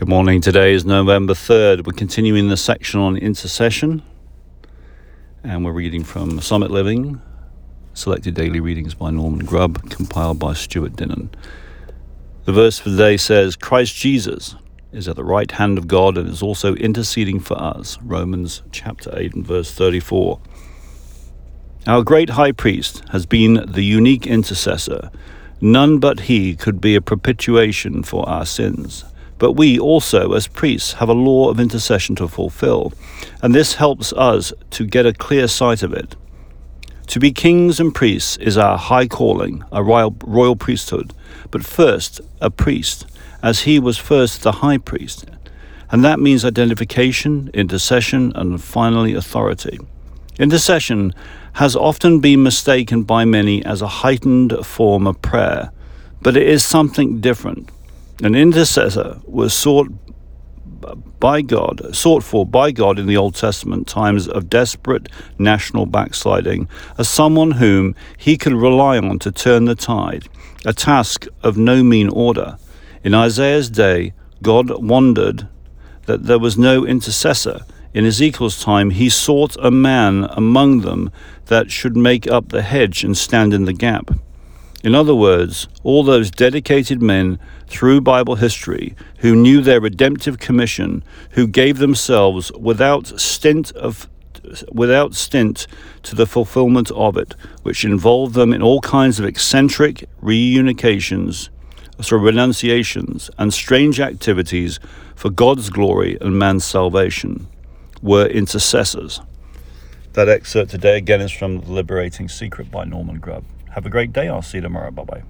Good morning. Today is November 3rd. We're continuing the section on intercession, and we're reading from Summit Living, selected daily readings by Norman Grubb, compiled by Stewart Dinnen. The verse for today says, Christ Jesus is at the right hand of God and is also interceding for us. Romans chapter 8 and verse 34. Our great high priest has been the unique intercessor. None but he could be a propitiation for our sins. But we also, as priests, have a law of intercession to fulfill, and this helps us to get a clear sight of it. To be kings and priests is our high calling, a royal, royal priesthood, but first, a priest, as he was first the high priest. And that means identification, intercession, and finally authority. Intercession has often been mistaken by many as a heightened form of prayer, but it is something different. An intercessor uh, was sought by God, sought for by God in the Old Testament times of desperate national backsliding, as someone whom he could rely on to turn the tide, a task of no mean order. In Isaiah's day, God wondered that there was no intercessor. In Ezekiel's time, he sought a man among them that should make up the hedge and stand in the gap. In other words, all those dedicated men through Bible history who knew their redemptive commission, who gave themselves without stint of without stint to the fulfillment of it, which involved them in all kinds of eccentric reunifications, so renunciations, and strange activities for God's glory and man's salvation, were intercessors. That excerpt today again is from The Liberating Secret by Norman Grubb. Have a great day. I'll see you tomorrow. Bye bye.